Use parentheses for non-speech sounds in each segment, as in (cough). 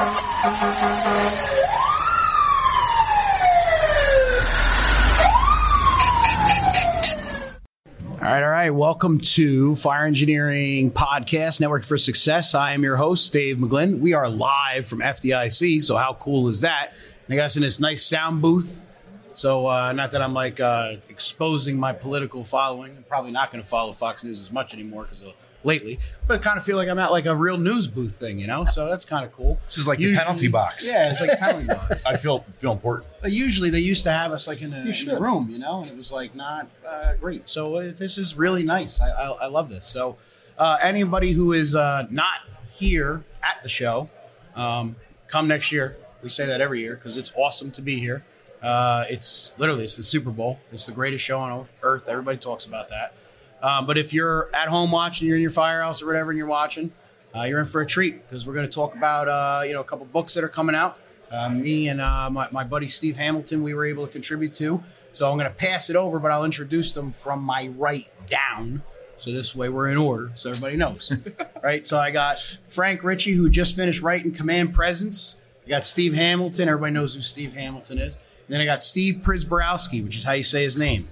All right, all right. Welcome to Fire Engineering Podcast Network for Success. I am your host, Dave McGlynn. We are live from FDIC, so how cool is that? And I got us in this nice sound booth. So, uh, not that I'm like uh, exposing my political following. I'm probably not going to follow Fox News as much anymore because lately, but I kind of feel like I'm at like a real news booth thing, you know. So that's kind of cool. This is like the penalty box. Yeah, it's like a penalty (laughs) box. I feel feel important. But usually they used to have us like in a, in a room, you know, and it was like not uh, great. So uh, this is really nice. I, I, I love this. So uh, anybody who is uh, not here at the show, um, come next year. We say that every year because it's awesome to be here. Uh, it's literally it's the Super Bowl. It's the greatest show on earth. Everybody talks about that. Um, but if you're at home watching, you're in your firehouse or whatever, and you're watching, uh, you're in for a treat because we're going to talk about uh, you know a couple books that are coming out. Uh, me and uh, my, my buddy Steve Hamilton, we were able to contribute to. So I'm going to pass it over, but I'll introduce them from my right down. So this way we're in order, so everybody knows, (laughs) right? So I got Frank Ricci, who just finished writing Command Presence. I got Steve Hamilton. Everybody knows who Steve Hamilton is. And then I got Steve Prziborowski, which is how you say his name,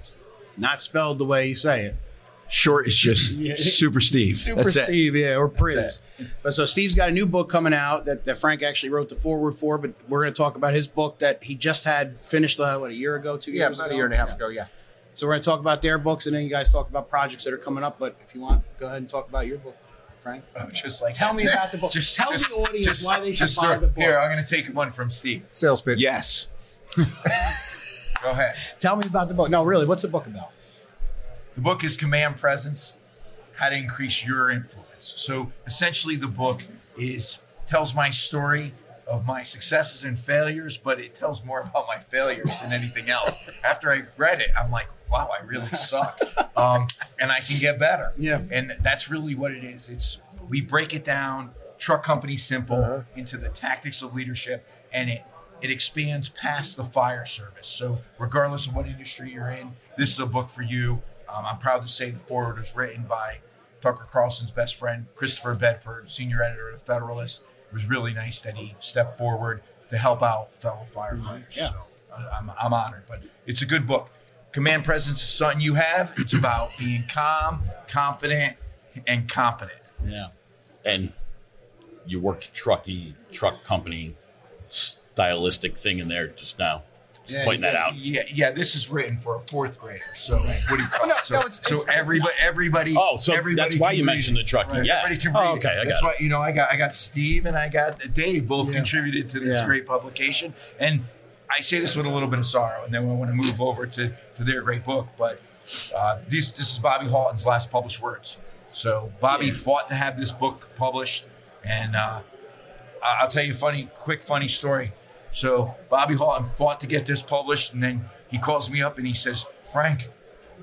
not spelled the way you say it. Short is just Super Steve. Super That's it. Steve, yeah, or Priz. But so Steve's got a new book coming out that, that Frank actually wrote the forward for, but we're going to talk about his book that he just had finished, uh, what, a year ago, two Yeah, years about ago? a year and a half Yeah. ago. Yeah. So we're going to talk about their books, and then you guys talk about projects that are coming up. But if you want, go ahead and talk about your book, Frank. Oh, just like Tell me about the book. Just Tell just- the audience just- why they should just buy sort- the book. Here, I'm going to take one from Steve. Sales pitch. Yes. (laughs) Go ahead. Tell me about the book. No, really, what's the book about? The book is Command Presence: How to Increase Your Influence. So essentially, the book is tells my story of my successes and failures, but it tells more about my failures than anything else. After I read it, I'm like, wow, I really suck, um, and I can get better. Yeah. and that's really what it is. It's we break it down, truck company simple, Uh-huh. into the tactics of leadership, and it it expands past the fire service. So regardless of what industry you're in, this is a book for you. Um, I'm proud to say the forward was written by Tucker Carlson's best friend, Christopher Bedford, senior editor of the Federalist. It was really nice that he stepped forward to help out fellow firefighters. Yeah. So uh, I'm, I'm honored, but it's a good book. Command Presence is something you have. It's about being calm, confident, and competent. Yeah. and you worked trucky truck company stylistic thing in there just now. Just pointing that out. Yeah, yeah. This is written for a fourth grader. So what do you call No, it? So, no, it's- so it's- it's everybody, everybody. Oh, so everybody that's why you mentioned it. the trucking. Right, Yeah. everybody can Oh, okay, it. I got That's it. why you know I got I got Steve and I got Dave both Yeah. contributed to this Yeah. great publication, and I say this with a little bit of sorrow, and then I want to move over to to their great book. But uh, these this is Bobby Halton's last published words. So Bobby fought to have this book published, and uh, I- I'll tell you a funny, quick, funny story. So Bobby Halton fought to get this published, and then he calls me up and he says, "Frank,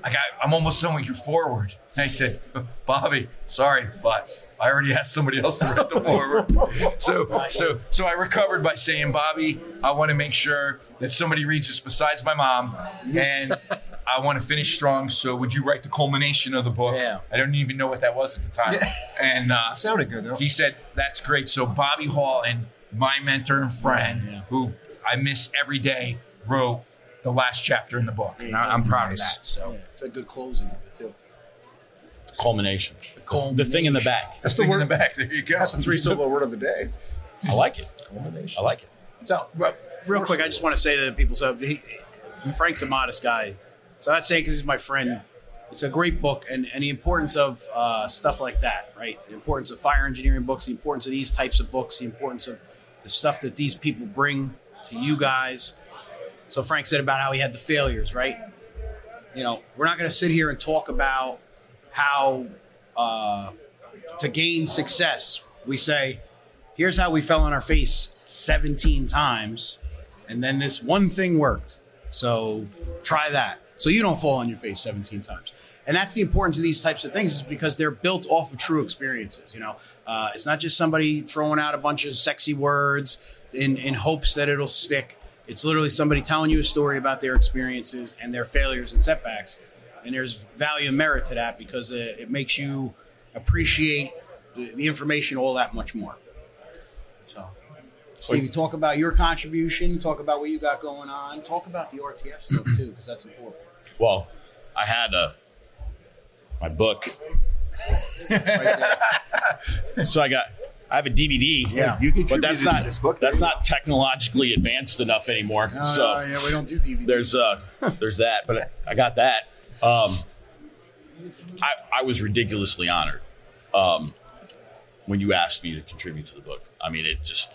I got, I'm almost done with your forward." And I said, (laughs) "Bobby, sorry, but I already asked somebody else to write the forward." so, so, so I recovered by saying, "Bobby, I want to make sure that somebody reads this besides my mom, and (laughs) I want to finish strong. So, would you write the culmination of the book?" Yeah. I don't even know what that was at the time, and uh, Sounded good though. he said, "That's great." So Bobby Halton my mentor and friend, Yeah. who I miss every day, wrote the last chapter in the book. And I- I'm proud Nice. of that. So Yeah, it's a good closing of it, too. Culmination. culmination. The thing in the back. That's thing the in word. the back. There you go. That's the three syllable word of the day. I like it. Culmination. I like it. So, real- real quick, I just want to say to people so he, Frank's a modest guy. So, I'm not saying because he's my friend. It's a great book, and, and the importance of uh, stuff like that, right? The importance of fire engineering books, the importance of these types of books, the importance of the stuff that these people bring to you guys. So, Frank said about how he had the failures, right? You know, we're not going to sit here and talk about how uh, to gain success. We say, here's how we fell on our face 17 times and then this one thing worked so try that so you don't fall on your face 17 times and that's the importance of these types of things is because they're built off of true experiences you know uh, it's not just somebody throwing out a bunch of sexy words in, in hopes that it'll stick it's literally somebody telling you a story about their experiences and their failures and setbacks and there's value and merit to that because it, it makes you appreciate the, the information all that much more so Stevie, talk about your contribution. Talk about what you got going on. Talk about the RTF stuff too, because that's important. Well, I had a my book, (laughs) so I got I have a DVD. Yeah. You but that's not this book. that's not technologically advanced enough anymore. No, so no, yeah, we don't do DVD. there's uh (laughs) there's that, but I got that. Um, I I was ridiculously honored um, when you asked me to contribute to the book. I mean, it just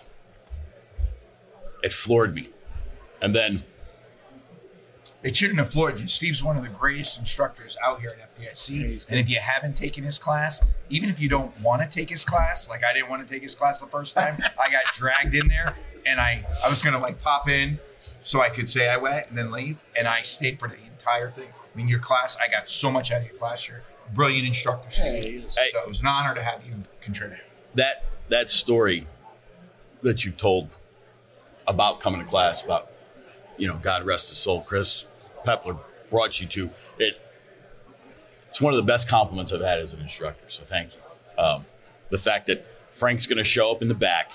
it floored me, and then It shouldn't have floored you. Steve's one of the greatest instructors out here at FDIC. And if you haven't taken his class, even if you don't want to take his class, like I didn't want to take his class the first time, (laughs) I got dragged in there and I, I was going to like pop in so I could say I went and then leave. And I stayed for the entire thing. I mean, your class, I got so much out of your class. You're a brilliant instructor, Steve. Hey, Hey. So it was an honor to have you contribute. that that story that you told about coming to class about you know god rest his soul chris pepler brought you to it. It's one of the best compliments i've had as an instructor so thank you. Um, the fact that frank's going to show up in the back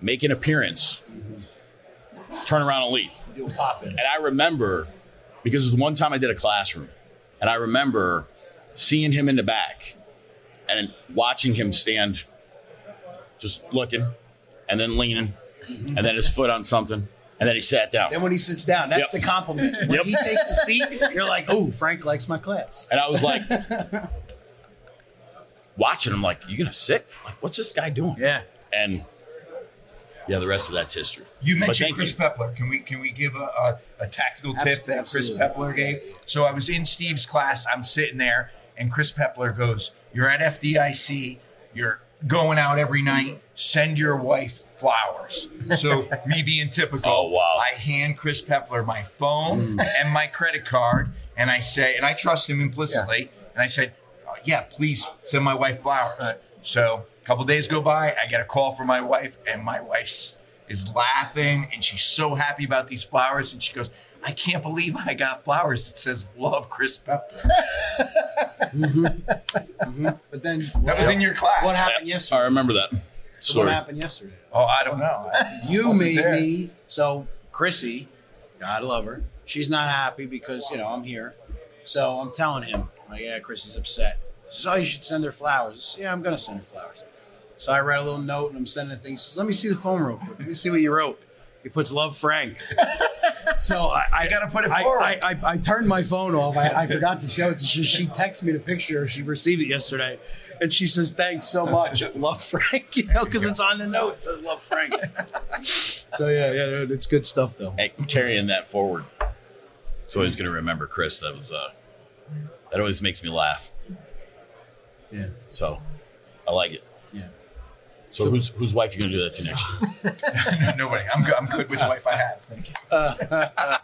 make an appearance turn around and leave. Do a pop and I remember because it was one time I did a classroom, and I remember seeing him in the back and watching him stand, just looking, and then leaning, and then his foot on something, and then he sat down. Then when he sits down, that's Yep. the compliment. When Yep. he takes a seat, you're like, "Oh, Frank likes my class." And I was like, (laughs) watching him, like, you gonna sit? Like, what's this guy doing? Yeah. And yeah, the rest of that's history. You mentioned Chris you. Pepler. Can we can we give a, a, a tactical Abs- tip that Chris absolutely. Pepler gave? So I was in Steve's class. I'm sitting there, and Chris Pepler goes, "You're at FDIC. You're going out every night. Send your wife flowers." So (laughs) me being typical, Oh, wow. I hand Chris Pepler my phone mm. and my credit card, and I say, and I trust him implicitly, and I said, oh, "Yeah, please send my wife flowers." Right. So a couple days go by, I get a call from my wife, and my wife's is laughing and she's so happy about these flowers. And she goes, I can't believe I got flowers that says love Chris Pepper. (laughs) Mm-hmm. Mm-hmm. But then That was in your class. what happened yesterday? I remember that So what happened yesterday? Oh, I don't know. (laughs) You wasn't made there. me so Chrissy, God love her. She's not happy because you know I'm here. So I'm telling him, like, yeah, Chrissy's upset. He says, oh, you should send her flowers. I says, yeah, I'm gonna send her flowers. So I write a little note and I'm sending things. He says, let me see the phone real quick. Let me see what you wrote. He puts love Frank. (laughs) so I, I gotta put it I, forward. I, I, I turned my phone off. I, I forgot to show it. She, she texted me the picture. She received it yesterday. And she says, thanks so much. (laughs) Love Frank, you know, because it's on the note. It says love Frank. (laughs) so yeah, yeah, it's good stuff though. Hey, carrying that forward. So always going to remember Chris. That was uh, that always makes me laugh. Yeah. So I like it. Yeah. So, whose whose wife you going to do that to next (laughs) year? Nobody. I'm good. I'm good with the wife I have. Thank you.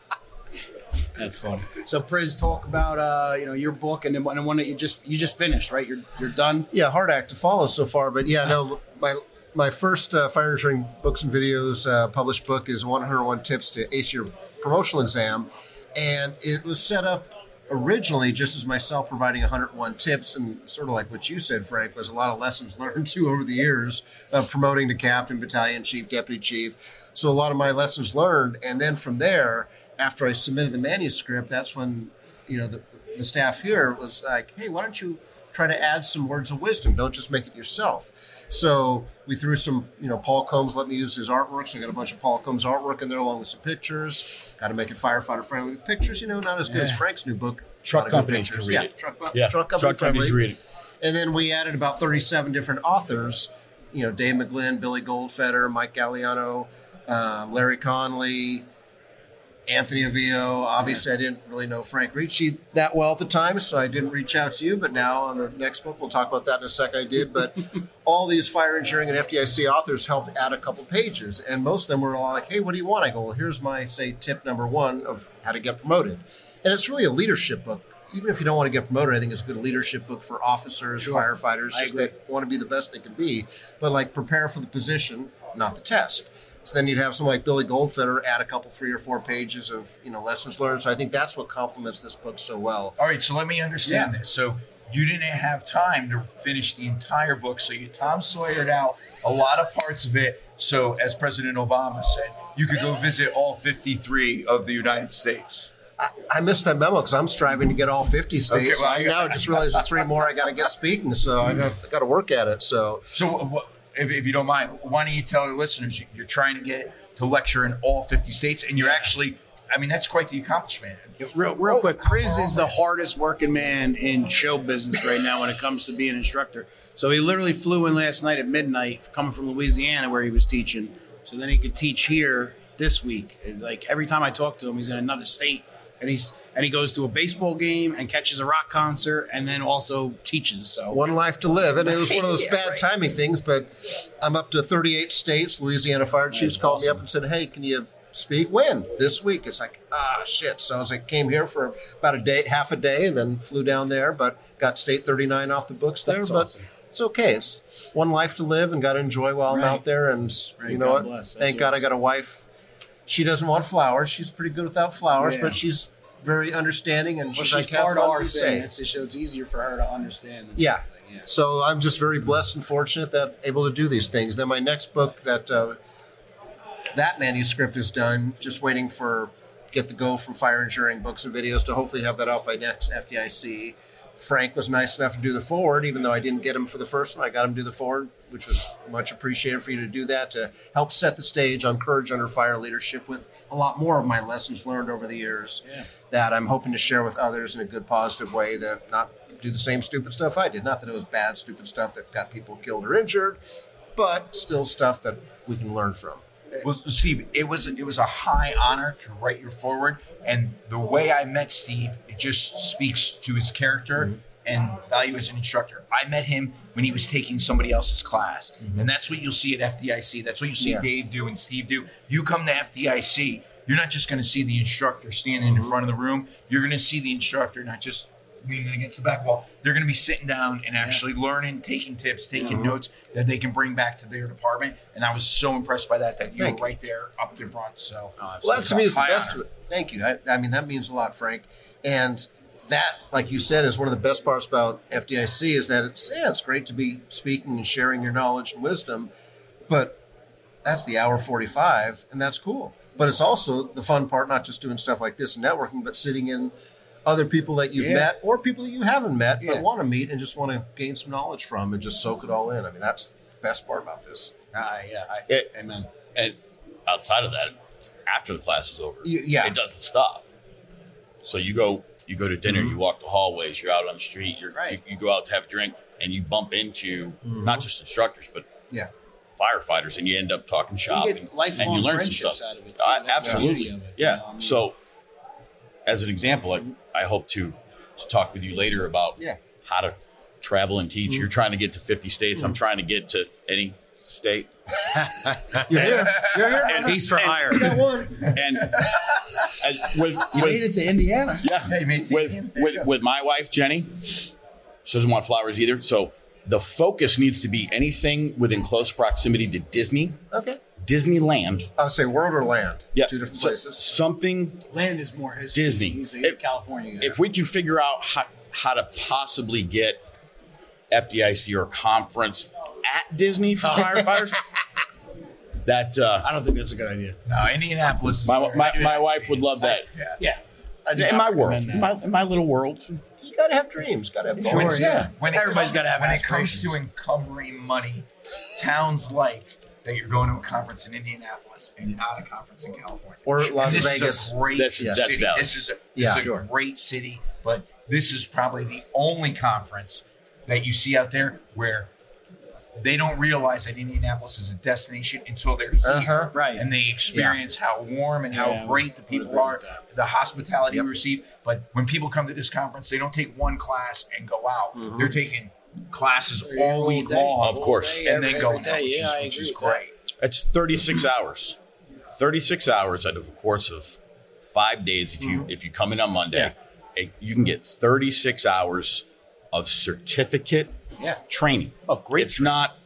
That's funny. So Priz, talk about uh, you know, your book and then one, and one that you just you just finished, right? You're you're done. yeah, hard act to follow so far. But yeah, no, (laughs) my my first uh, fire engineering books and videos uh, published book is 101 Tips to Ace Your Promotional Exam, and it was set up originally just as myself providing 101 tips and sort of like what you said, Frank, was a lot of lessons (laughs) learned too over the years of promoting to captain, battalion chief, deputy chief. So a lot of my lessons learned, and then from there, after I submitted the manuscript, that's when you know the, the staff here was like, "Hey, why don't you try to add some words of wisdom? Don't just make it yourself." So we threw some, you know, Paul Combs let me use his artwork. So I got a bunch of Paul Combs artwork in there along with some pictures. Got to make it firefighter friendly with pictures. You know, not as good as Frank's new book. Truck A lot of good companies can read yeah, it. Truck, Yeah, truck company friendly. reading. And then we added about 37 different authors, you know, Dave McGlynn, Billy Goldfeder, Mike Galliano, uh, Larry Conley, Anthony Avillo. Obviously, I didn't really know Frank Ricci that well at the time, so I didn't reach out to you. But now on the next book, we'll talk about that in a sec. I did. But (laughs) all these fire engineering and FDIC authors helped add a couple pages, and most of them were all like, hey, what do you want? I go, well, here's my, say, tip number one of how to get promoted. And it's really a leadership book. Even if you don't want to get promoted, I think it's a good leadership book for officers, Sure. firefighters, just that want to be the best they can be. But like prepare for the position, not the test. So then you'd have someone like Billy Goldfeder add a couple, three or four pages of you know lessons learned. So I think that's what complements this book so well. All right, so let me understand Yeah. this. So you didn't have time to finish the entire book. So you Tom Sawyered out a lot of parts of it. So as President Obama said, you could go visit all 53 of the United States. I, I missed that memo because I'm striving to get all 50 states. Okay, well, I now just realized there's three more I got to get speaking, so I got, I got to work at it. So So, what, if, if you don't mind, why don't you tell our listeners you- you're trying to get to lecture in all 50 states, and you're actually, I mean, that's quite the accomplishment. Real, real oh, quick, Priz is the hardest working man in show business right now when it comes to being an instructor. So he literally flew in last night at midnight, coming from Louisiana where he was teaching. So then he could teach here this week. It's like every time I talk to him, he's in another state, and he's and he goes to a baseball game and catches a rock concert, and then also teaches. So one life to live, and it was one of those (laughs) Yeah, bad right. timing things. But I'm up to 38 states. Louisiana fire chiefs called me up and said, "Hey, can you speak? When this week?" It's like ah shit. So I was like, came here for about a day, half a day, and then flew down there. But got state 39 off the books there. That's but awesome. it's okay. It's one life to live, and got to enjoy while I'm out there. And Right, you know God what? Thank God I got a wife. She doesn't want flowers. She's pretty good without flowers, Yeah. but she's very understanding and well, she's, like, part of our thing. safe. It's so it's easier for her to understand. Yeah. yeah. So I'm just very blessed and fortunate that able to do these things. Then my next book that uh, that manuscript is done, just waiting for get the go from Fire Engineering Books and Videos to hopefully have that out by next FDIC. Frank was nice enough to do the forward, even though I didn't get him for the first one. I got him to do the forward, which was much appreciated for you to do that to help set the stage on Courage Under Fire leadership with a lot more of my lessons learned over the years Yeah. that I'm hoping to share with others in a good, positive way to not do the same stupid stuff I did. Not that it was bad, stupid stuff that got people killed or injured, but still stuff that we can learn from. Well, Steve, it was it was a high honor to write your forward, and the way I met Steve, it just speaks to his character mm-hmm. and value as an instructor. I met him when he was taking somebody else's class, mm-hmm. and that's what you'll see at FDIC. That's what you see Yeah. Dave do and Steve do. You come to FDIC, you're not just going to see the instructor standing in mm-hmm. front of the room. You're going to see the instructor not just leaning against the back wall. They're going to be sitting down and actually learning, taking tips, taking uh-huh. notes that they can bring back to their department. And I was so impressed by that that you Thank were you. right there up to front. So Oh, Well, that to me is the best. honor. Thank you. I, I mean, that means a lot, Frank. And that, like you said, is one of the best parts about FDIC is that it's yeah, it's great to be speaking and sharing your knowledge and wisdom, but that's the hour forty-five, and that's cool. But it's also the fun part, not just doing stuff like this and networking, but sitting in other people that you've Yeah. met or people that you haven't met Yeah. but want to meet and just want to gain some knowledge from and just soak it all in. I mean, that's the best part about this. Ah, yeah. I, It- amen. And outside of that, after the class is over, You- yeah. it doesn't stop. So you go, you go to dinner, Mhm. you walk the hallways, you're out on the street, you're, Right. you, you go out to have a drink, and you bump into Mhm. not just instructors, but Yeah. firefighters, and you end up talking shop, You and, lifelong and you learn some friendships stuff. out of it. Too. Uh, absolutely. beauty of it, you Yeah. know, I mean- So, as an example, I, I hope to, to talk with you later about Yeah. how to travel and teach. You're mm-hmm. trying to get to 50 states. I'm mm-hmm. trying to get to any state. (laughs) You're here. You're here. and he's for hire. You got one. And, (laughs) and with, You made with, it to Indiana. yeah, Hey, with, with, with my wife, Jenny, she doesn't want flowers either. So the focus needs to be anything within close proximity to Disney, Okay. Disneyland. I'll say world or land. Yeah. Two different So- places. something Land is more history. Disney. He's, he's a If- California guy. if we can figure out how, how to possibly get FDIC or conference at Disney for (laughs) firefighters, that uh, I don't think that's a good idea. no, Indianapolis. my, my, my wife would love that. Yeah. Yeah. In my world, in my, in my little world, You gotta have dreams. Gotta have Sure, goals. yeah. When Everybody's comes- gotta have When it comes to aspirations. encumbering money, towns like that you're going to a conference in Indianapolis and not a conference in California. Or And Las this Vegas. Is a great That's- city. that's valid. This is a, this Yeah, is a sure. great city, but this is probably the only conference that you see out there where they don't realize that Indianapolis is a destination until they're here. Uh-huh. Right. And they experience how warm and how Yeah, great the people are, that. the hospitality we receive. But when people come to this conference, they don't take one class and go out. Mhm. They're taking classes They're all all week day. long. Of course. Day, And then every- going every out, which Yeah, is, which is with that. great. it's 36 hours. 36 hours out of a course of five days. If you if you come in on Monday, eh, you can get 36 hours of certificate Yeah. training. Of great. It's not,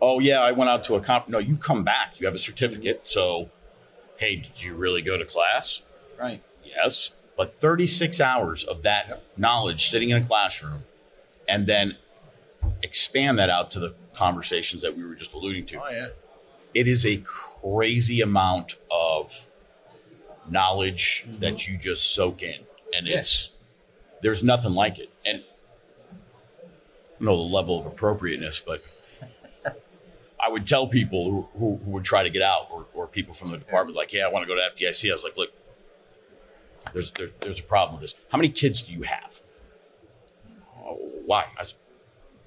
oh, yeah, I went out to a conference. No, you come back. You have a certificate. So, hey, did you really go to class? Right. Yes. But 36 hours of that knowledge sitting in a classroom and then expand that out to the conversations that we were just alluding to. Oh yeah. It is a crazy amount of knowledge Mm-hmm. that you just soak in, and Yeah. it's there's nothing like it. And I don't know the level of appropriateness, but I would tell people who, who, who would try to get out, or, or people from the department, like, "Yeah, I want to go to FDIC." I was like, "Look, there's there, there's a problem with this. How many kids do you have? "Oh, why? I s-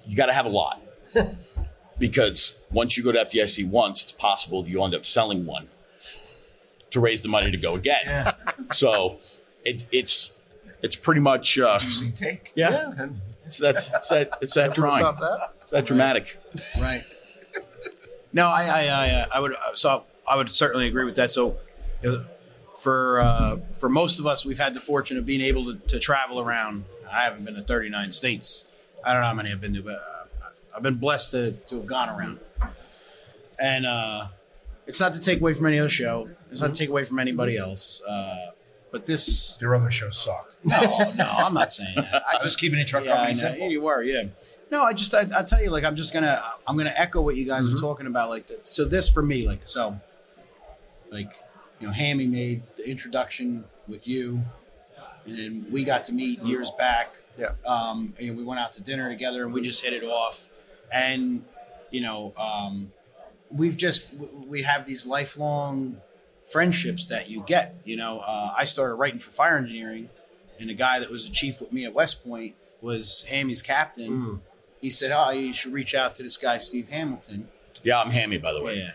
you got to have a lot (laughs) because once you go to FDIC once, it's possible you end up selling one to raise the money to go again. Yeah. So it, it's it's pretty much uh, Interesting take. Yeah. and it's that it's that it's that drawing. that. It's that dramatic. Right. No, I, I, I, uh, I would. So I would certainly agree with that. So, uh, for uh, for most of us, we've had the fortune of being able to, to travel around. I haven't been to 39 states. I don't know how many I've been to, but uh, I've been blessed to, to have gone around. And uh, it's not to take away from any other show. It's not to take away from anybody else. Uh, but this, Their other shows suck. (laughs) no, no, I'm not saying that. (laughs) I was keeping it truck yeah, I company simple. Yeah, you were, yeah. No, I just I, I tell you, like I'm just gonna I'm gonna echo what you guys Mhm. are talking about. Like, that. so this for me, like so, like you know, Hammy made the introduction with you, and then we got to meet years back. Yeah. Um, and we went out to dinner together, and we just hit it off, and you know, um, we've just we have these lifelong friendships that you get. You know, uh, I started writing for fire engineering, and the guy that was a chief with me at West Point was Hammy's captain. Mm. He said, "Oh, you should reach out to this guy, Steve Hamilton." Yeah, I'm hammy by the way. Yeah.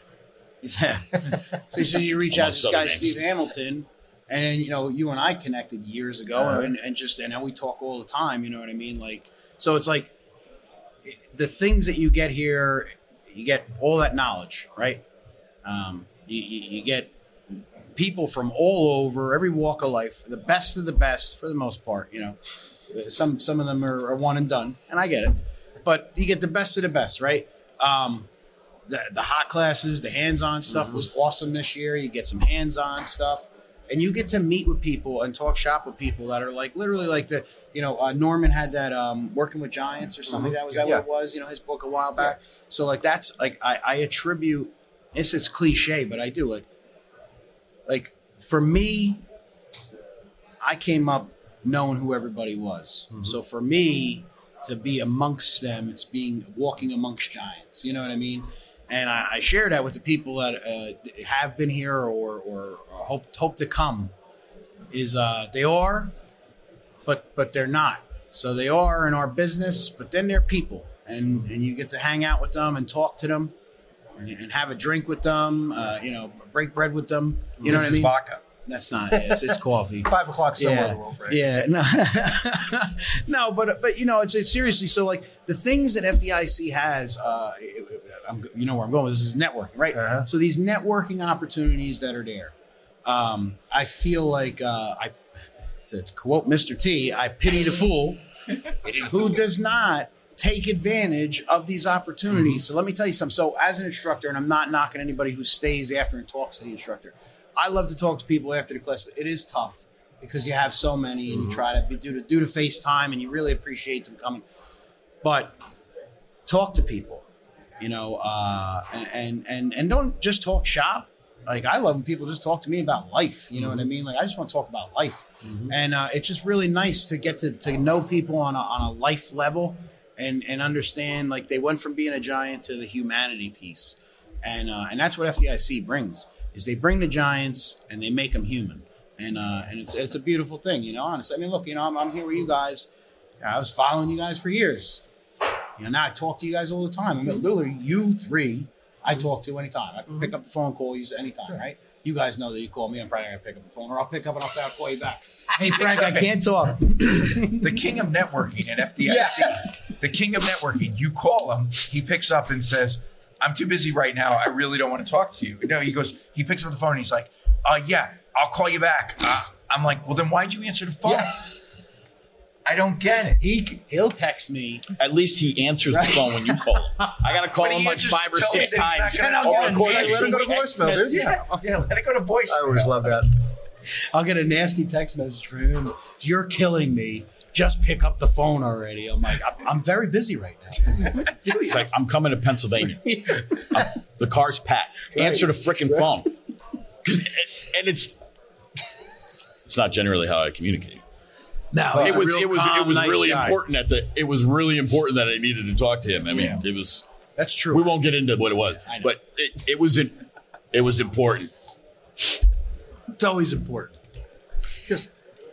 He said, so he said, you (laughs) reach out to this guy, names. Steve Hamilton. And then, you know, you and I connected years ago Uh-huh. and, and just, and now we talk all the time. You know what I mean? Like, so it's like the things that you get here, you get all that knowledge, right? Um, you, you, you get people from all over, every walk of life, the best of the best for the most part, you know. Some some of them are, are one and done, and I get it. But you get the best of the best, right? Um, the, the hot classes, the hands-on stuff was awesome this year. You get some hands-on stuff, and you get to meet with people and talk shop with people that are like literally like the you know uh, Norman had that um, working with giants or something. Mhm. That was that Yeah. what it was? You know his book a while back. So like that's like I, I attribute. This is cliche, but I do like like for me. I came up knowing who everybody was. Mhm. So for me to be amongst them, it's being walking amongst giants. You know what I mean? And I, I share that with the people that uh, have been here or, or, or hope hope to come. Is uh, they are, but but they're not. So they are in our business, but then they're people, and and you get to hang out with them and talk to them, and, and have a drink with them. Uh, you know, break bread with them. You know This what I mean? vodka. That's not it. It's, it's coffee. (laughs) Five o'clock somewhere Yeah. in the world, Frank. Yeah, no, (laughs) no, but but you know, it's, it's seriously. So like the things that FDIC has, uh, I'm, you know where I'm going. with This is networking, right? Uh-huh. So these networking opportunities that are there, um, I feel like uh, I, to quote Mr. T, I pity the fool (laughs) who does not take advantage of these opportunities. So let me tell you something. So as an instructor, and I'm not knocking anybody who stays after and talks to the instructor. I love to talk to people after the class, but it is tough because you have so many and you Mhm. try to be, do to do the FaceTime and you really appreciate them coming. But talk to people, you know, uh, and and and don't just talk shop. Like I love when people just talk to me about life. You know what I mean? Like I just want to talk about life Mhm. and uh, it's just really nice to get to, to know people on a, on a life level and and understand like they went from being a giant to the humanity piece. And uh, and that's what FDIC brings is they bring the giants and they make them human. And uh, and it's it's a beautiful thing you know honestly I mean look you know I'm, I'm here with you guys. I was following you guys for years. You know now I talk to you guys all the time. I mean literally you three I talk to anytime. I can pick up the phone call you anytime right? You guys know that you call me I'm probably gonna pick up the phone or I'll pick up and I'll say I'll call you back. (laughs) Hey Frank, I can't talk. (laughs) The king of networking at FDIC. The king of networking. You call him, he picks up and says, I'm too busy right now. I really don't want to talk to you. No, he goes, he picks up the phone and he's like, uh, yeah, I'll call you back. Uh, I'm like, well, then why'd you answer the phone? Yeah. I don't get it. He he'll text me. At least he answers the phone when you call him. I got to (laughs) call him like five or to tell me six times. not gonna And I'll talk. get a Of course, nasty let it go to voicemail, dude. Yeah, yeah, let it go to voice. I always love that. I'll get a nasty text message from him. You're killing me. Just pick up the phone already. I'm like, I'm, I'm very busy right now. (laughs) Do you? It's like I'm coming to Pennsylvania. (laughs) I'm- the car's packed. Answer the freaking phone. And it's it's not generally how I communicate. no, it was it was calm, it was nice really guy. important that the it was really important that I needed to talk to him. I mean, Yeah. it was. That's true. We won't get into what it was, but it, it was in, it was important, It's always important. Because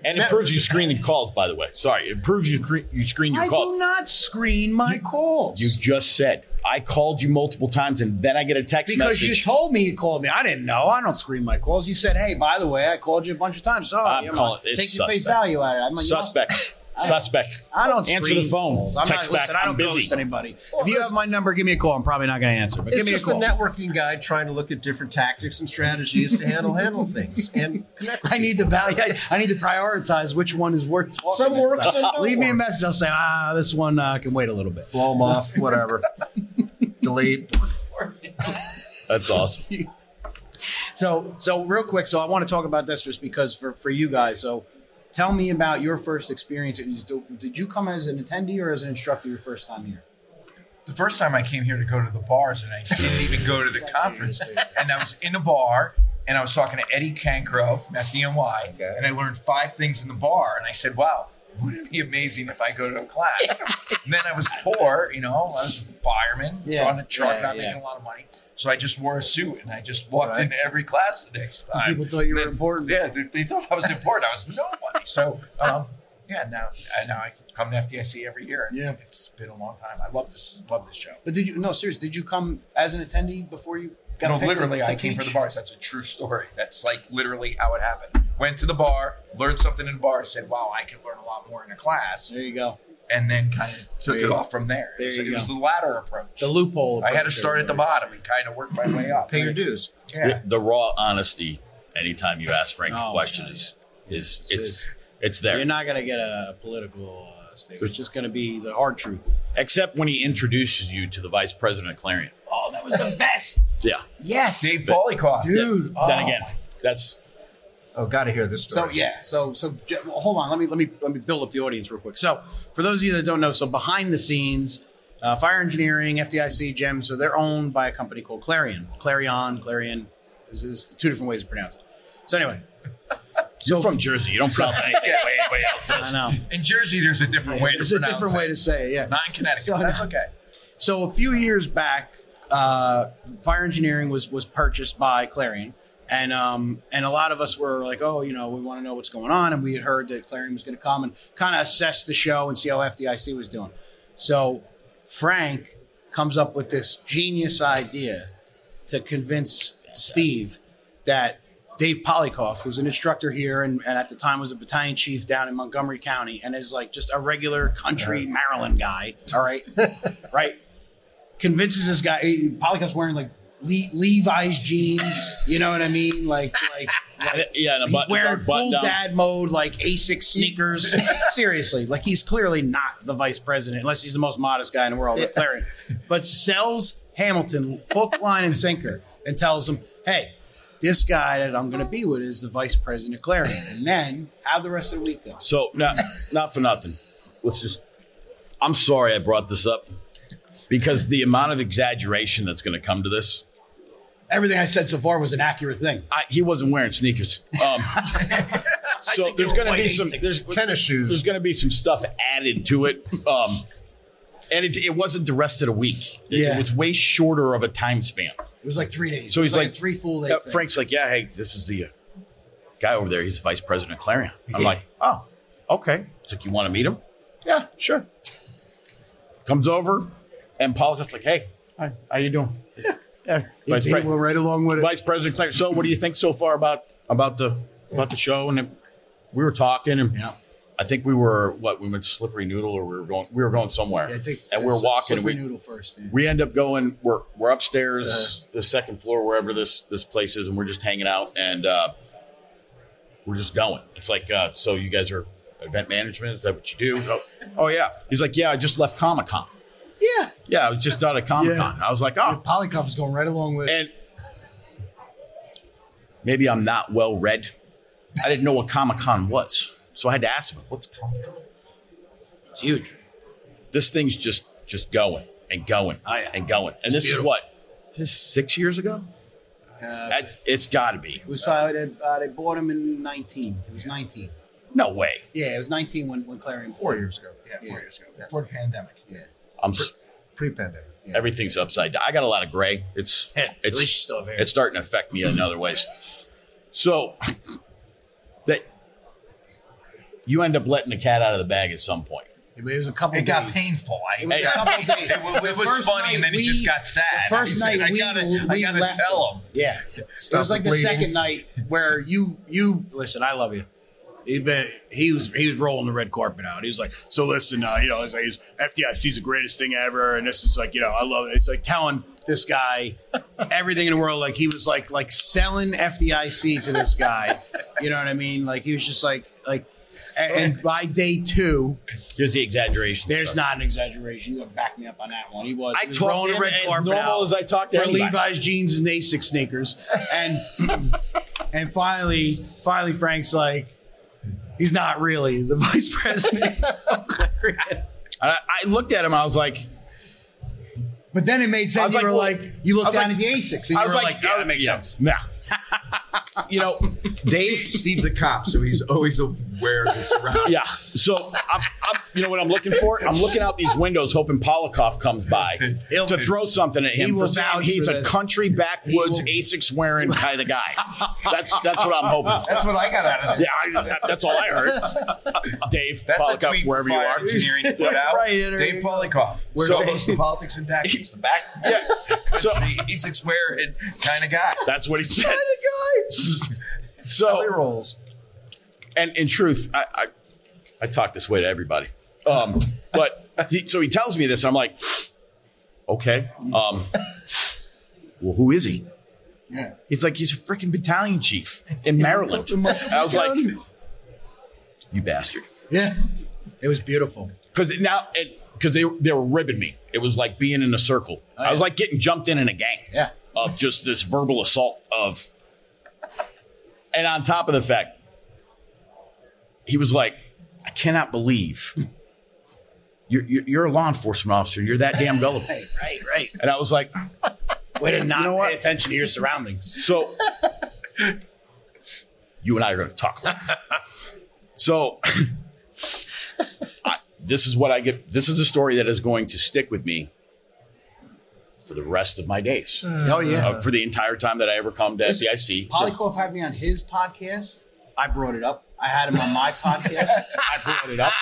and it proves you screening calls. By the way, sorry, it proves you cre- you screen your calls. I calls. do not screen my calls. You just said I called you multiple times, and then I get a text because you message. told me you called me. I didn't know. I don't screen my calls. You said, "Hey, by the way, I called you a bunch of times." So I'm calling- take it's your face suspect. value at it. I'm like, you suspect, suspect. I don't Answer screen the phone. calls. I'm Text not, back, listen, I don't I'm busy. ghost anybody. Well, if you have my number, give me a call. I'm probably not going to answer, but it's give me a just the networking guy trying to look at different tactics and strategies to handle handle things and connect. with I need to value. I, I need to prioritize which one is worth talking. Some next works, time. some Leave me a message. I'll say, ah, this one uh, can wait a little bit. blow them off, whatever. (laughs) Delete. That's awesome. (laughs) So, so real quick. So I want to talk about this just because for for you guys. So, tell me about your first experience. Did you come as an attendee or as an instructor your first time here? The first time I came here to go to the bars, and I didn't even go to the (laughs) conference, and I was in a bar, and I was talking to Eddie Cancro from FDNY, Okay. and I learned five things in the bar, and I said, "Wow, wouldn't it be amazing if I go to a class?" (laughs) and then I was poor, you know, I was a fireman, Yeah. on a truck, Yeah, not yeah. making a lot of money, so I just wore a suit, and I just walked Right. into every class the next time. People thought you were important. Yeah, they, they thought I was important. I was nobody. So, (laughs) um, yeah, now I now I come to FDIC every year. Yeah. it's been a long time. I love this. Love this show. But did you? No, seriously. Did you come as an attendee before you got no, literally, to I came for the bars. That's a true story. That's like literally how it happened. Went to the bar, learned something in the bar, said, "Wow, I can learn a lot more in a class," There you go. And then kind of took There it off from there. There it was, it was the ladder approach. The loophole. I had to approach, start at the bottom and kind of work my way up. Pay your dues. Yeah. The raw honesty. Anytime you ask Frank Oh, a question my God. is is It's- it's it's there. You're not gonna get a political uh, statement. It's just gonna be the hard truth. Except when he introduces you to the vice president of Clarion. Oh, that was the best. Yeah. Yes, Dave Polikoff. dude. Then oh. again, that's Oh, got to hear this story. So yeah, so so well, hold on. Let me let me let me build up the audience real quick. So for those of you that don't know, so behind the scenes, uh, fire engineering, FDIC, GEM, so they're owned by a company called Clarion. Clarion, Clarion. Is, is two different ways to pronounce it. So anyway, (laughs) you're from Jersey. You don't pronounce anything (laughs) the way anybody else I know In Jersey, there's a different way to it's a pronounce different it. way to say it. Yeah. Not in Connecticut. So- That's okay. So a few years back, uh, fire engineering was was purchased by Clarion, and um, and a lot of us were like, oh, you know, we want to know what's going on, and we had heard that Clarion was going to come and kind of assess the show and see how FDIC was doing. So Frank comes up with this genius idea to convince Steve that Dave Polikoff, who's an instructor here and, and at the time was a battalion chief down in Montgomery County and is like just a regular country Maryland guy. All right. (laughs) right. Convinces this guy, Polikoff's wearing like Le- Levi's jeans. You know what I mean? Like, like, like (laughs) Yeah, and a he's button, wearing full down. dad mode, like Asics sneakers. (laughs) Seriously, like he's clearly not the vice president, unless he's the most modest guy in the world, Clarion. But sells Hamilton hook, line, and sinker, and tells him, "Hey, this guy that I'm going to be with is the vice president of Clarion." And then how the rest of the week go? So not not for nothing. Let's just. I'm sorry I brought this up because the amount of exaggeration that's going to come to this. Everything I said so far was an accurate thing. I, he wasn't wearing sneakers. Um, (laughs) so there's going to be some there's Tennis shoes. there's going to be some stuff added to it. Um, and it, it wasn't the rest of the week. It, Yeah. it was way shorter of a time span. It was like three days. So It he's like- three full days. Uh, Frank's like, yeah, hey, this is the uh, guy over there. He's the vice president of Clarion. I'm like, oh, okay. It's like, you want to meet him? Yeah, sure. Comes over, and Polikoff's like, hey, hi, how you doing? Yeah, Yeah, vice, pre- right along with it. vice president Clarion. So, what do you think so far about about the about the show? And then we were talking, and Yeah. I think we were what we went Slippery Noodle, or we were going we were going somewhere. Yeah, I think and we're uh, walking, and Slippery we, noodle first. yeah. we end up going we're we're upstairs the second floor wherever this this place is and we're just hanging out and uh we're just going it's like uh so you guys are event management is that what you do oh, (laughs) oh yeah he's like yeah i just left comic-con Yeah. yeah i was just out of comic-con i was like Yeah, oh Polikoff is going right along with it. and maybe i'm not well read i didn't know what comic-con was so i had to ask him what's comic-con It's huge. This thing's just just going and going Oh, yeah. and going. And this beautiful. is what this is six years ago. Uh, That's, it's got to be. it was uh, they, uh, they bought him in 19. It was 19. No way. Yeah, it was 19 when when Clarion Four bought him. years ago. Yeah, four Yeah. years ago. Before the pandemic. Yeah. I'm s- Pre-pandemic. everything's upside down. I got a lot of gray. It's Yeah, (laughs) at it's least you still have it's starting to affect me in other ways. So that you end up letting the cat out of the bag at some point. It was a couple. It got painful. I, It was a couple (laughs) days. it was, it was funny, night and then he we- just got sad. The first He said, night I we, gotta, we I gotta tell him. Yeah, it was like the the bleeding. second night where you you listen. I love you. He been he was he was rolling the red carpet out. He was like, so listen, uh, you know, it's like he's, FDIC is the greatest thing ever, and this is like, you know, I love it. It's like telling this guy everything in the world. Like he was like like selling FDIC to this guy. You know what I mean? Like he was just like like. And and by day two, there's the exaggeration. there's stuff. not an exaggeration. You gotta back me up on that one. He was. I was talked to red as carpet normal out as I talk to for anybody. Levi's jeans and Asics sneakers, and and finally, finally, Frank's like, he's not really the (laughs) vice president. I, I looked at him. I was like, but then it made I sense. was You like, were well, like, you I looked was down like- at the Asics, and I you was were like, like, yeah, that makes sense. Yeah. You know, Dave. Steve's a cop, so he's always aware of his surroundings. Yeah. So I'm, I'm, you know what I'm looking for? I'm looking out these windows, hoping Polikoff comes by (laughs) He'll- to throw something at him will for saying he's for a this. country backwoods will- Asics wearing kind of guy. That's that's what I'm hoping for. That's what I got out of this. Yeah, I, that, that's all I heard. Dave, That's a Polikoff, tweet wherever you are. engineering to put out. Right, Dave you. Polikoff. Where's so Dave? the politics and (laughs) back. He's the back. Yeah. So country, he's a wearing kind of guy. that's what he said. How (laughs) So he rolls. and in truth, I, I I talk this way to everybody. Um, but he, so he tells me this, I'm like, okay. Um, well, who is he? Yeah. He's like, he's a freaking battalion chief in Maryland. (laughs) And I was like, you bastard. yeah, it was beautiful. Because now, because they they were ribbing me. It was like being in a circle. Oh, I was like getting jumped in in a gang Yeah, of just this verbal assault of, and on top of the fact, he was like, I cannot believe you're you're, a law enforcement officer. You're that damn gullible. right, right, right. And I was like, Way to not know pay what? attention to your surroundings. so you and I are going to talk. So I, this is what I get. This is a story that is going to stick with me for the rest of my days. Oh yeah. Uh, for the entire time that I ever come to FDIC. Polikoff had me on his podcast. I brought it up. I had him on my (laughs) podcast. I brought it up.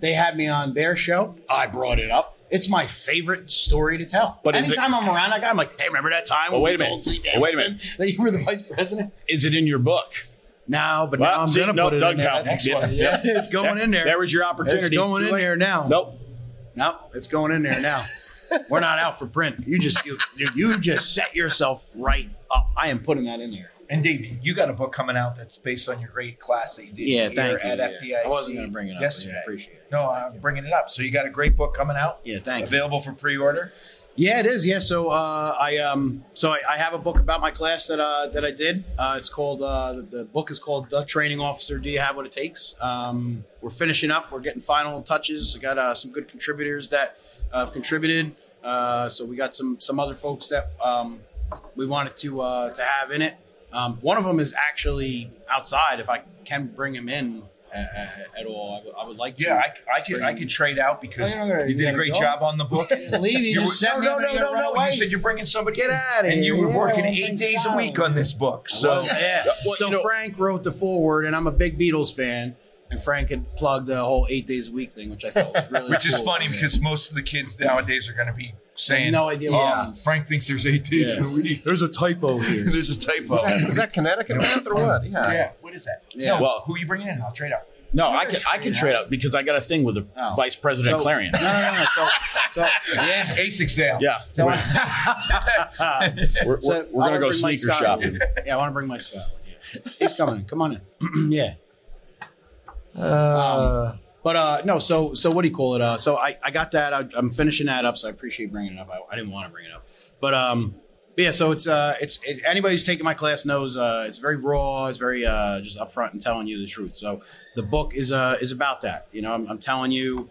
They had me on their show. I brought it up. It's my favorite story to tell. But is it- anytime I'm around that guy, I'm like, hey, remember that time? Well, wait a minute. Well, wait a minute. That you were the vice president? Is it in your book? No, but Well, now I'm see, gonna no, put it in there. Next Yeah, one. yeah. Yeah, (laughs) it's going There- in there. There was your opportunity. It's going in late. there now. Nope. Nope, it's going in there now. (laughs) We're not out for print. You just you, you just set yourself right up. I am putting that in there. And Dave, you got a book coming out that's based on your great class that you did Yeah, here thank you. at yeah. FDIC. I wasn't going to bring it up. Yes, I appreciate it. No, I'm bringing it up. So you got a great book coming out, Yeah, thank you. available for pre-order. Yeah, it is. Yeah, so uh, I um, so I, I have a book about my class that uh, that I did. Uh, it's called uh, the, the book is called The Training Officer. Do you have what it takes? Um, we're finishing up. We're getting final touches. We got uh, some good contributors that uh, have contributed. Uh, so we got some some other folks that um, we wanted to uh, to have in it. Um, one of them is actually outside. If I can bring him in at, at all, I would- I would like to. Yeah, I, I could I could trade out because Oh, yeah, yeah, you you did a gotta great go. job on the book. (laughs) Leave, you You just were- sent me no, no, no, no, run no. You said you're bringing somebody. Get outta And you here. were Yeah, working I eight think days so. a week on this book. So Well, yeah. Well, so you know- Frank wrote the foreword, and I'm a big Beatles fan. And Frank had plugged the whole eight days a week thing, which I thought was really which is cool. funny because most of the kids nowadays are going to be saying, No idea what ah, "Oh, means." Frank thinks there's eight days in a week. There's a typo (laughs) here. There's a typo. Is that, is that Connecticut math or what? Yeah. Yeah, what is that? Yeah. No, Well- who you bringing in? I'll trade out. No, I can I can trade trade out. out because I got a thing with the Oh. vice president So- Clarion. No, no, no. So, so (laughs) yeah. ASIC sale. Yeah, So, (laughs) we're, I- we're, so we're, I gonna wanna go bring Mike sneaker Scott shopping. in. Yeah, I want to bring my Scott. Yeah. He's coming in. Come on in. (clears throat) yeah. Uh, But uh, no, so so what do you call it? Uh, so I, I got that. I, I'm finishing that up, so I appreciate bringing it up. I, I didn't want to bring it up, but um, but yeah. So it's uh, it's, it's anybody who's taking my class knows uh, it's very raw. It's very uh, just upfront and telling you the truth. So the book is uh is about that. You know, I'm, I'm telling you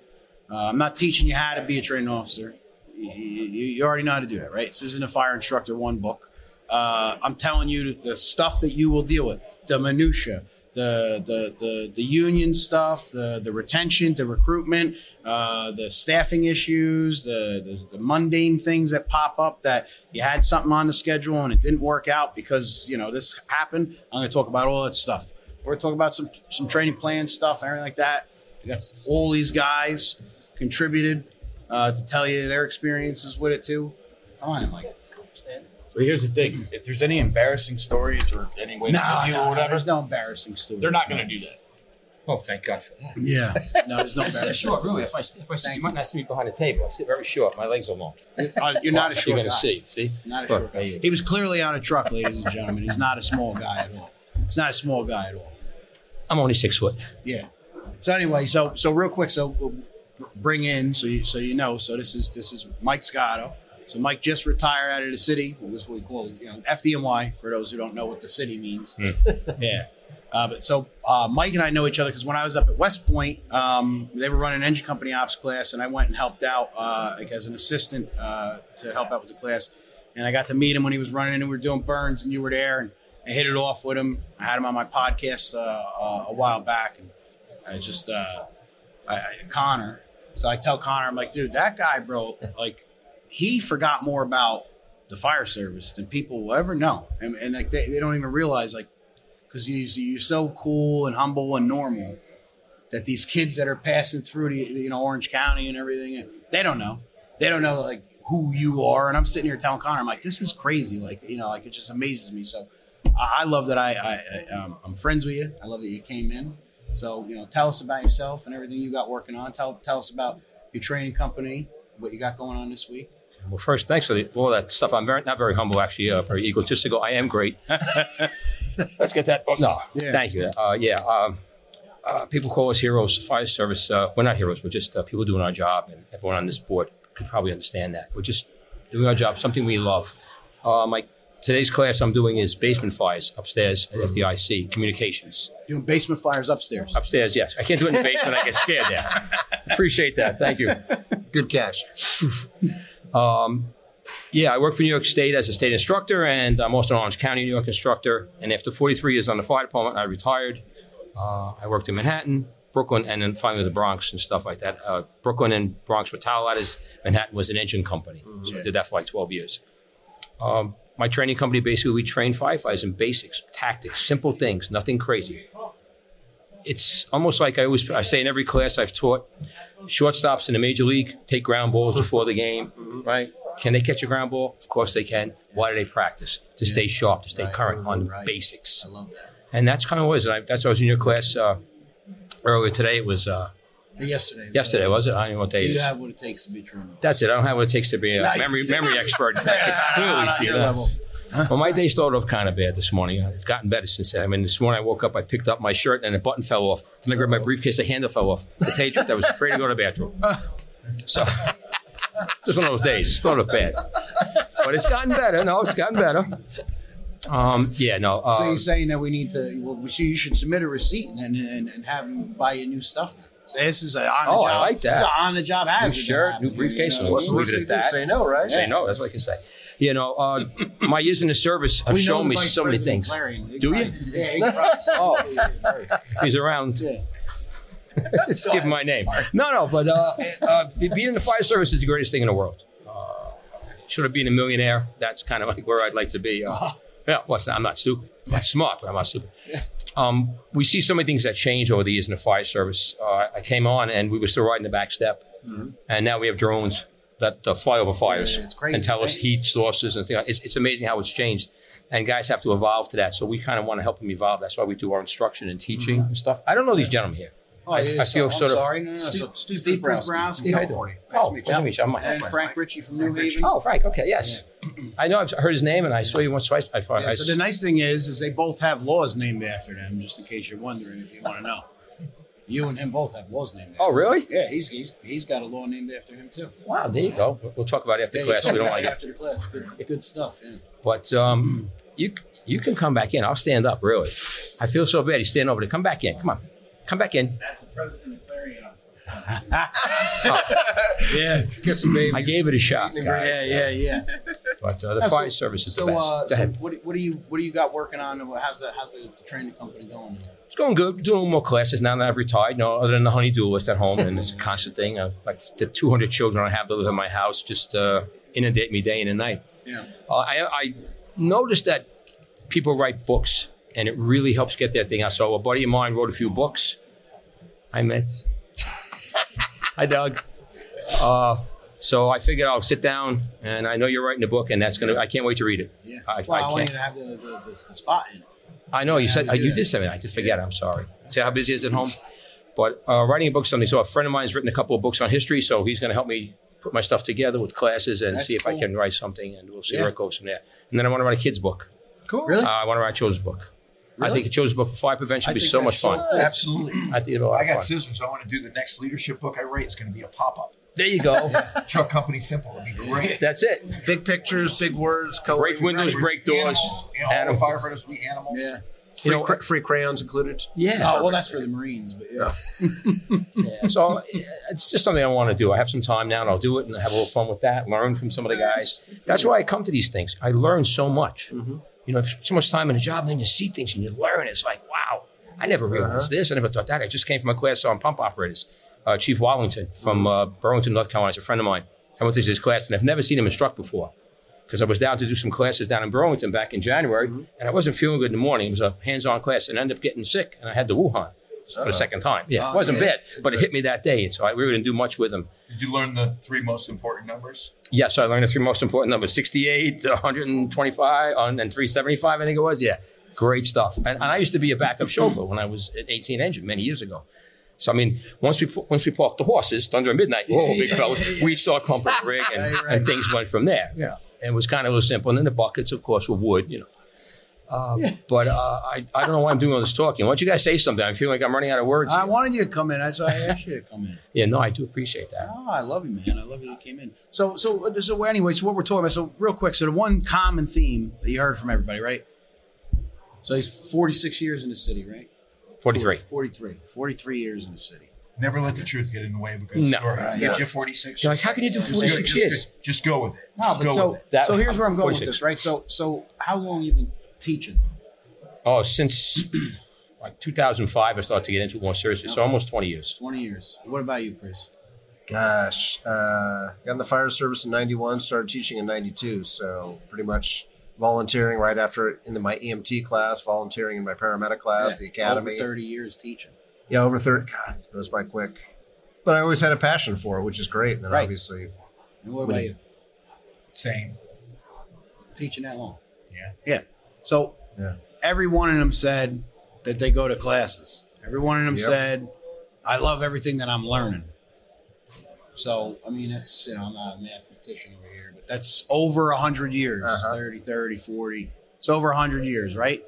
Uh, I'm not teaching you how to be a training officer. You, you, you already know how to do that, right? This isn't a fire instructor one book. Uh, I'm telling you the stuff that you will deal with, the minutia, the the the, the union stuff, the the retention, the recruitment, uh, the staffing issues, the, the the mundane things that pop up that you had something on the schedule and it didn't work out because you know this happened. I'm going to talk about all that stuff. We're going to talk about some some training plan stuff, everything like that. Got all these guys contributed uh, to tell you their experiences with it too. Come on, Mike. But here's the thing: if there's any embarrassing stories or any way No, to you no, or whatever, there's no embarrassing story. they're not going to do that. Oh, thank God for that. Yeah, (laughs) no, there's no I sit short, really. If I, if I sit, you might not see me behind the table. I sit very short. My legs are long. Uh, you're not a short You're going to see. See? Not a Look, short guy. He was clearly on a truck, ladies and gentlemen. He's not a small guy at all. He's not a small guy at all. I'm only six foot. Yeah. So anyway, so so real quick, so we'll bring in so you so you know. So this is this is Mike Scotto. So Mike just retired out of the city. What was what we call you know FDNY for those who don't know what the city means. (laughs) yeah. Uh, but so uh, Mike and I know each other because when I was up at West Point, um, they were running engine company ops class, and I went and helped out uh, like as an assistant uh, to help out with the class. And I got to meet him when he was running, and we were doing burns, and you were there, and I hit it off with him. I had him on my podcast uh, uh, a while back, and I just uh, I, I, Connor. So I tell Connor, I'm like, dude, that guy, bro, like he forgot more about the fire service than people will ever know, and, and like they, they don't even realize like because you, you're so cool and humble and normal that these kids that are passing through the you know Orange County and everything they don't know. They don't know like who you are. And I'm sitting here telling Connor I'm like this is crazy. Like you know like it just amazes me. So I, I love that I, I, I um, I'm friends with you. I love that you came in. So you know tell us about yourself and everything you got working on. Tell tell us about your training company what you got going on this week Well, first, thanks for the, all that stuff. I'm very, not very humble, actually, uh, very egotistical. I am great. (laughs) Let's get that. Oh, no, Yeah. thank you. Uh, yeah. Um, uh, people call us heroes. Fire service, uh, we're not heroes. We're just uh, people doing our job, and everyone on this board could probably understand that. We're just doing our job, something we love. Uh, my today's class I'm doing is basement fires upstairs at FDIC communications. doing basement fires upstairs Upstairs, yes. I can't do it in the basement. I get scared there. Appreciate that. Thank you. Good catch. Um, yeah, I work for New York State as a state instructor, and I'm also an Orange County, New York instructor. And after 43 years on the fire department, I retired. Uh, I worked in Manhattan, Brooklyn, and then finally the Bronx and stuff like that. Uh, Brooklyn and Bronx were towel ladders. Manhattan was an engine company, so I did that for like 12 years. Um, my training company basically we train firefighters in basics, tactics, simple things, nothing crazy. It's almost like I always I say in every class I've taught shortstops in the major league take ground balls before the game, right? Can they catch a ground ball? Of course they can. Why do they practice? To stay sharp, to stay Right, current on right. basics. I love that And that's kind of what it is. And I, that's why I was in your class uh, earlier today. It was uh, yesterday yesterday, was it? I don't know what day it you is. have what it takes to be trained That's it. I don't have what it takes to be a No, memory memory expert. (laughs) I can clearly Not see your that. level. Well, my day started off kind of bad this morning. It's gotten better since then. I mean, this morning I woke up, I picked up my shirt, and a button fell off. Then I grabbed my briefcase, the handle fell off. To tell you the truth, I was afraid to go to the bathroom. So, (laughs) just one of those days. Started off bad, but it's gotten better. No, it's gotten better. Um, yeah, no. So Uh, you're saying that we need to? Well, we should, you should submit a receipt and and, and have them buy you new stuff. So this is a on the Oh, job. I like that. This is a on the job hazard. New shirt, new briefcase, you know. What's the Leave it worst can that. say no, right? say no. That's what I can say. You know, uh, (laughs) my years in the service have shown me so many things. Clarion. Do you? Yeah. He (laughs) probably said- Oh. (laughs) He's around, Yeah. just give him my name. No, no, but uh, uh, being in the fire service is the greatest thing in the world. Uh, should have been a millionaire. That's kind of like where I'd like to be. Uh, yeah, well, not- I'm not stupid. I'm smart, but I'm not stupid. Um, we see so many things that change over the years in the fire service. Uh, I came on and we were still riding the back step, and now we have drones that uh, fly over fires Yeah, it's crazy, and tell us heat sources and things. It's, it's amazing how it's changed. And guys have to evolve to that. So we kind of want to help them evolve. That's why we do our instruction and teaching and stuff. I don't know these gentlemen here. Oh, I- yeah, I feel so- sort I'm of- sorry. No, no, no. Steve- Steve Steve Browski. Browski, California. Nice Oh, to meet nice to meet you. I'm. And Frank Ricci from New Haven. Oh, Frank. Okay, yes. I know. I've heard his name, and I saw you once, twice. I thought. Yeah, I, so the nice thing is, is they both have laws named after them. Just in case you're wondering, if you want to know, you and him both have laws named. after oh, really? Yeah, he's he's he's got a law named after him too. Wow. There you go. We'll talk about it after Yeah, class. We don't talking want to it after the class. Good, good stuff. Yeah. But um, you you can come back in. I'll stand up. Really. I feel so bad. He's standing over there. Come back in. Come on. Come back in. That's the president of Clarion. (laughs) yeah, Kissing babies. I gave it a shot, guys. yeah, yeah, yeah. (laughs) but uh, the Yeah, so- fire service is the So, best. uh, so what, what do you what do you got working on? How's the how's the training company going? It's going good. Doing more classes now that I've retired. You No, other than the honeydew list at home, and it's a (laughs) constant thing. Uh, like the 200 children I have that live in my house just uh, inundate me day in and night. Yeah. Uh, I, I noticed that people write books, and it really helps get their thing out. So a buddy of mine wrote a few books. I met. (laughs) Hi, Doug. Uh, so I figured I'll sit down, and I know you're writing a book, and that's gonna. I can't wait to read it. Yeah. I- well, I, I want can't- you to have the, the, the, the spot in it. I know you Yeah, said we uh, you did say that. I did forget. I'm sorry. See how busy is at home. But uh, writing a book is something. So a friend of mine's written a couple of books on history, so he's going to help me put my stuff together with classes and That's see if I can write something, and we'll see Yeah. where it goes from there. And then I want to write a kids book. Cool. Really? Uh, I want to write a children's book. Really? I think a children's book for fire prevention I would be so much fun. Absolutely. I think it'd be a lot I of got fun. scissors. I want to do the next leadership book I write. It's going to be a pop up. There you go. (laughs) Truck company simple. It'd be great. That's it. Big pictures, big words, color. Break windows, break doors. Animals. You know, Animals. firefighters, we animals. Yeah. Free, You know, cra- free crayons included. Yeah. Oh well, that's for the Marines, but yeah. (laughs) Yeah, so uh, it's just something I want to do. I have some time now, and I'll do it and have a little fun with that. Learn from some of the guys. That's why I come to these things. I learn so much. Mhm. You know, so much time in a job, and then you see things and you learn. It's like, wow, I never realized this. I never thought that. I just came from a class on pump operators. Uh, Chief Wallington from uh, Burlington, North Carolina, is a friend of mine. I went to his class, and I've never seen him instruct before because I was down to do some classes down in Burlington back in January, and I wasn't feeling good in the morning. It was a hands-on class, and I ended up getting sick, and I had the Wuhan for the second time. Yeah, Oh, it wasn't yeah. bad, but it hit me that day, and so I really didn't do much with him. Did you learn the three most important numbers? Yes, I learned the three most important numbers: 68, 125, and 375. I think it was. Yeah, great stuff. And, and I used to be a backup chauffeur when I was at 18 engine many years ago. So I mean, once we pu- once we parked the horses, thunder at midnight, whoa, big fellas, we start pumping the rig, and, Right, right. and things went from there. Yeah, and it was kind of a simple. And then the buckets, of course, were wood, you know. Uh, But uh, I, I don't know why I'm doing all this talking. Why don't you guys say something? I feel like I'm running out of words. I here. wanted you to come in. That's why I asked you to come in. yeah, no, I do appreciate that. Oh, I love you, man. I love you. You came in. So, so, so, anyway, so what we're talking about. So, real quick. So, the one common theme that you heard from everybody, right? So he's 46 years in the city, right? 43. 43. 43 years in the city. Never let the truth get in the way of a good No. story. Right. Get Yeah. you 46. You're like, how can you do Just go- 46 just years? Go, just go with it. No, Just but go so, with it. That- so here's where I'm going with 46. this, right? So, so how long have you been teaching? Oh, since (clears throat) like 2005, I started to get into it more seriously. So almost 20 years. 20 years. What about you, Chris? Gosh, uh, got in the fire service in '91, started teaching in '92, so pretty much volunteering right after in the, my EMT class, volunteering in my paramedic class, Yeah, the academy. Over 30 years teaching. Yeah, over 30. God, it goes by quick. But I always had a passion for it, which is great. And then Right. obviously, And what about you? Same. Teaching that long? Yeah. Yeah. So Yeah. every one of them said that they go to classes. Every one of them Yep. said, I love everything that I'm learning. So, I mean, it's, you know, I'm not a mathematician over here, but that's over 100 years Uh-huh. 30, 30, 40. It's over 100 years, right?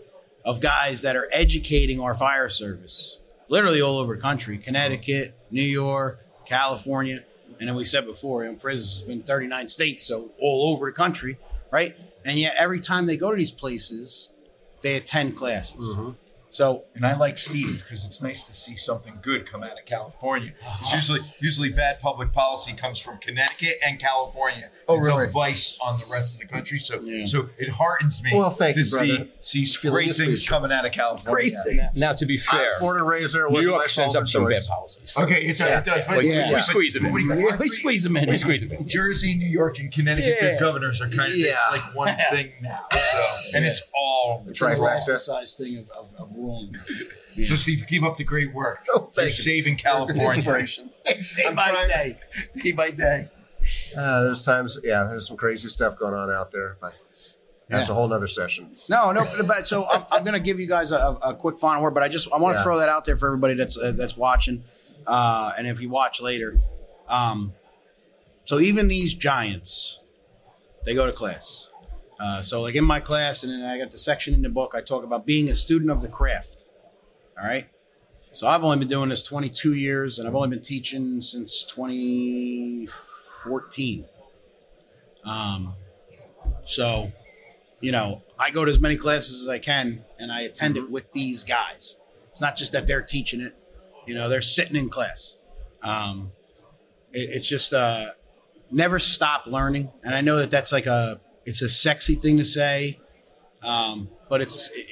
Of guys that are educating our fire service, literally all over the country Connecticut, New York, California. And then we said before, you know, Priz has been 39 states, so all over the country, right? And yet every time they go to these places, they attend classes. Mhm. So And I like Steve because it's nice to see something good come out of California. It's uh-huh. usually usually bad public policy comes from Connecticut and California. Oh, it's really? a vice on the rest of the country. So Yeah. so it heartens me Well, thank to you, brother. see see great things pleased. coming out of California. great thing. Now, to be I fair, was born and raised there. New York sends up some bad policies. Okay, it, Yeah. it does. But yeah, we but- squeeze them in. but- Yeah, we squeeze them in. We squeeze them in. Jersey, New York, and Connecticut, Yeah. their governors are kind of Yeah. it's like one (laughs) thing now. So, and it's all It's an Trifecta. size thing of, of, of wrong. (laughs) So Steve, keep up the great work. Oh, You're you. saving California Inspiration. (laughs) Day I'm by trying- day. day by day. Uh, there's times, yeah, there's some crazy stuff going on out there, but that's Yeah. a whole nother session. No, no, but, but so I'm, I'm going to give you guys a, a quick final word, but I just I want to Yeah. throw that out there for everybody that's uh, that's watching, uh, and if you watch later, um, so even these giants, they go to class. Uh, so like in my class, and then I got the section in the book I talk about being a student of the craft. All right. So I've only been doing this 22 years, and I've only been teaching since 2014. Um, so you know, I go to as many classes as I can and I attend it with these guys. It's not just that they're teaching it, you know, they're sitting in class. Um, it, it's just uh, never stop learning, and I know that that's like a it's a sexy thing to say, um, but it's it,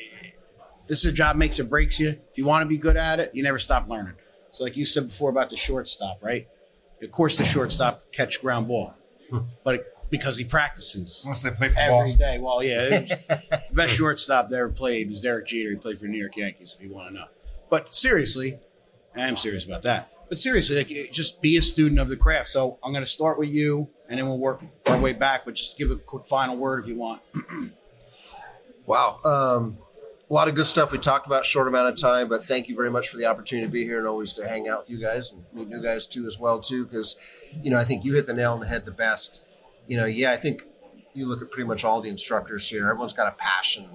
this is a job makes or breaks you. If you want to be good at it, you never stop learning. So, like you said before about the shortstop, right? Of course, the shortstop catch ground ball, but it, because he practices Unless they play for every Boston. day. Well, yeah, (laughs) the best shortstop that ever played was Derek Jeter. He played for the New York Yankees. If you want to know, but seriously, I am serious about that. But seriously, like, just be a student of the craft. So I'm going to start with you, and then we'll work our way back. But just give a quick final word if you want. (clears throat) Wow. Um, a lot of good stuff we talked about, short amount of time, but thank you very much for the opportunity to be here and always to hang out with you guys and meet new guys too as well too. Because, you know, I think you hit the nail on the head the best. You know, yeah, I think you look at pretty much all the instructors here. Everyone's got a passion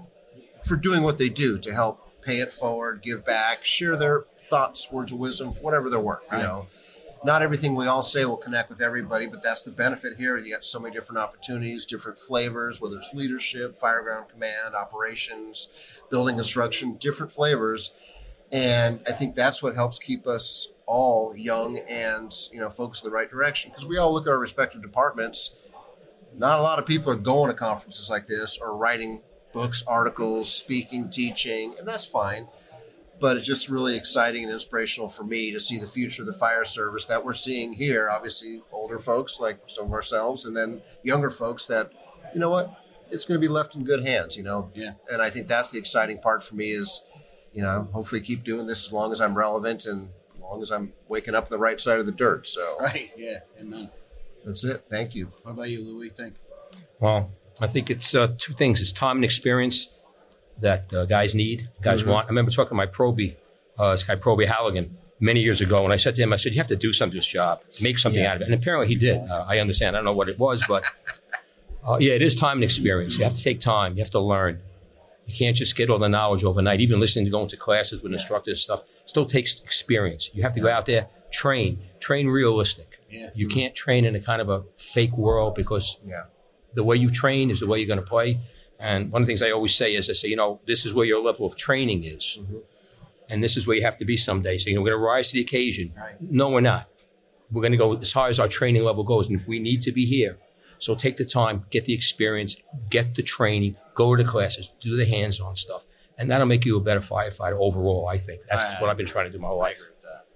for doing what they do to help pay it forward, give back, share their thoughts, words of wisdom, whatever they're worth. You Right. know, not everything we all say will connect with everybody, but that's the benefit here. You got so many different opportunities, different flavors, whether it's leadership, fireground command, operations, building construction, different flavors. And I think that's what helps keep us all young and, you know, focused in the right direction. Because we all look at our respective departments. Not a lot of people are going to conferences like this or writing books, articles, speaking, teaching, and that's fine but it's just really exciting and inspirational for me to see the future of the fire service that we're seeing here. Obviously, older folks like some of ourselves, and then younger folks that, you know what, it's going to be left in good hands, you know? Yeah. And I think that's the exciting part for me is, you know, hopefully keep doing this as long as I'm relevant and as long as I'm waking up on the right side of the dirt. So (laughs) Right? Yeah. Amen. that's it. Thank you. What about you, Lou? What do you think? Well, I think it's uh, two things: it's time and experience that uh, guys need, guys Mhm. want. I remember talking to my Proby, uh, this guy Proby Halligan, many years ago, and I said to him, I said, "You have to do something to this job, make something Yeah. out of it." And apparently, he did. Uh, I understand. I don't know what it was, but uh, yeah, it is time and experience. You have to take time. You have to learn. You can't just get all the knowledge overnight. Even listening to going to classes with instructors and stuff still takes experience. You have to go out there, train, train realistic. Yeah. You can't train in a kind of a fake world because Yeah. the way you train is the way you're going to play. And one of the things I always say is, I say, you know, this is where your level of training is, Mhm. and this is where you have to be someday. So you know, we're going to rise to the occasion. Right. No, we're not. We're going to go as high as our training level goes, and if we need to be here, so take the time, get the experience, get the training, go to the classes, do the hands-on stuff, and that'll make you a better firefighter overall. I think that's what I've been trying to do my whole life.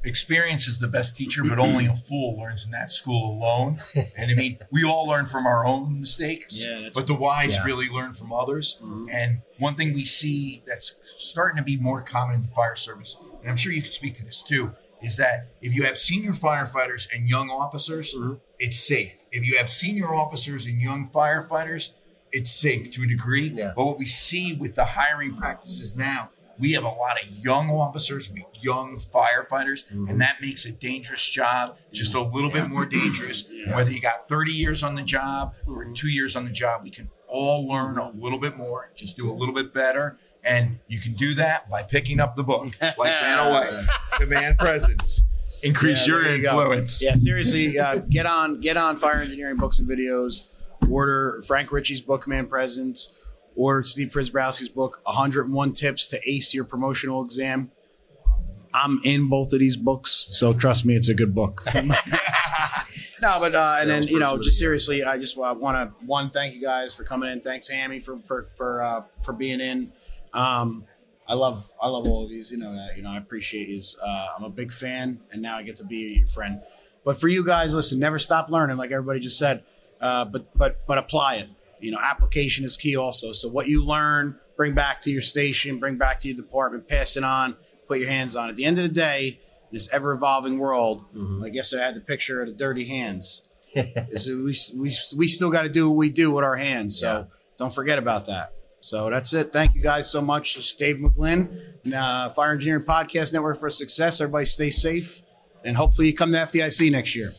Agree with that. experience is the best teacher, but only a fool learns in that school alone. (laughs) And I mean, we all learn from our own mistakes, Yeah, that's but the wise Yeah. really learn from others. Mhm. And one thing we see that's starting to be more common in the fire service, and I'm sure you could speak to this too, is that if you have senior firefighters and young officers, Mhm. it's safe. If you have senior officers and young firefighters, it's safe to a degree. Yeah. But what we see with the hiring practices now, we have a lot of young officers, we young firefighters, Mhm. and that makes a dangerous job just a little Yeah. bit more dangerous. (clears throat) Yeah. Whether you got 30 years on the job or Mhm. two years on the job, we can all learn a little bit more, just do a little bit better. And you can do that by picking up the book, like Man Away, (laughs) Demand Presence, increase Yeah, your there you go. influence. Yeah, seriously, uh, get on get on fire engineering books and videos. Order Frank Ricci's book, Man Presence. Order Steve Prziborowski's book, 101 Tips to Ace Your Promotional Exam. I'm in both of these books, so trust me, it's a good book. (laughs) (laughs) no, but uh, and then you know, just seriously, I just uh, want to one thank you guys for coming in. Thanks, Hammy, for for for uh, for being in. Um, I love I love all of these. You know that. You know I appreciate you. Uh, I'm a big fan, and now I get to be your friend. But for you guys, listen, never stop learning, like everybody just said. Uh, but but but apply it. You know, application is key also. So what you learn, bring back to your station, bring back to your department, pass it on, put your hands on. it. At the end of the day, this ever evolving world, Mhm. I guess I had the picture of the dirty hands. (laughs) we, we, we still got to do what we do with our hands. So Yeah. don't forget about that. So that's it. Thank you guys so much. This is Dave McGlynn, uh, Fire Engineering Podcast Network for Success. Everybody stay safe and hopefully you come to FDIC next year.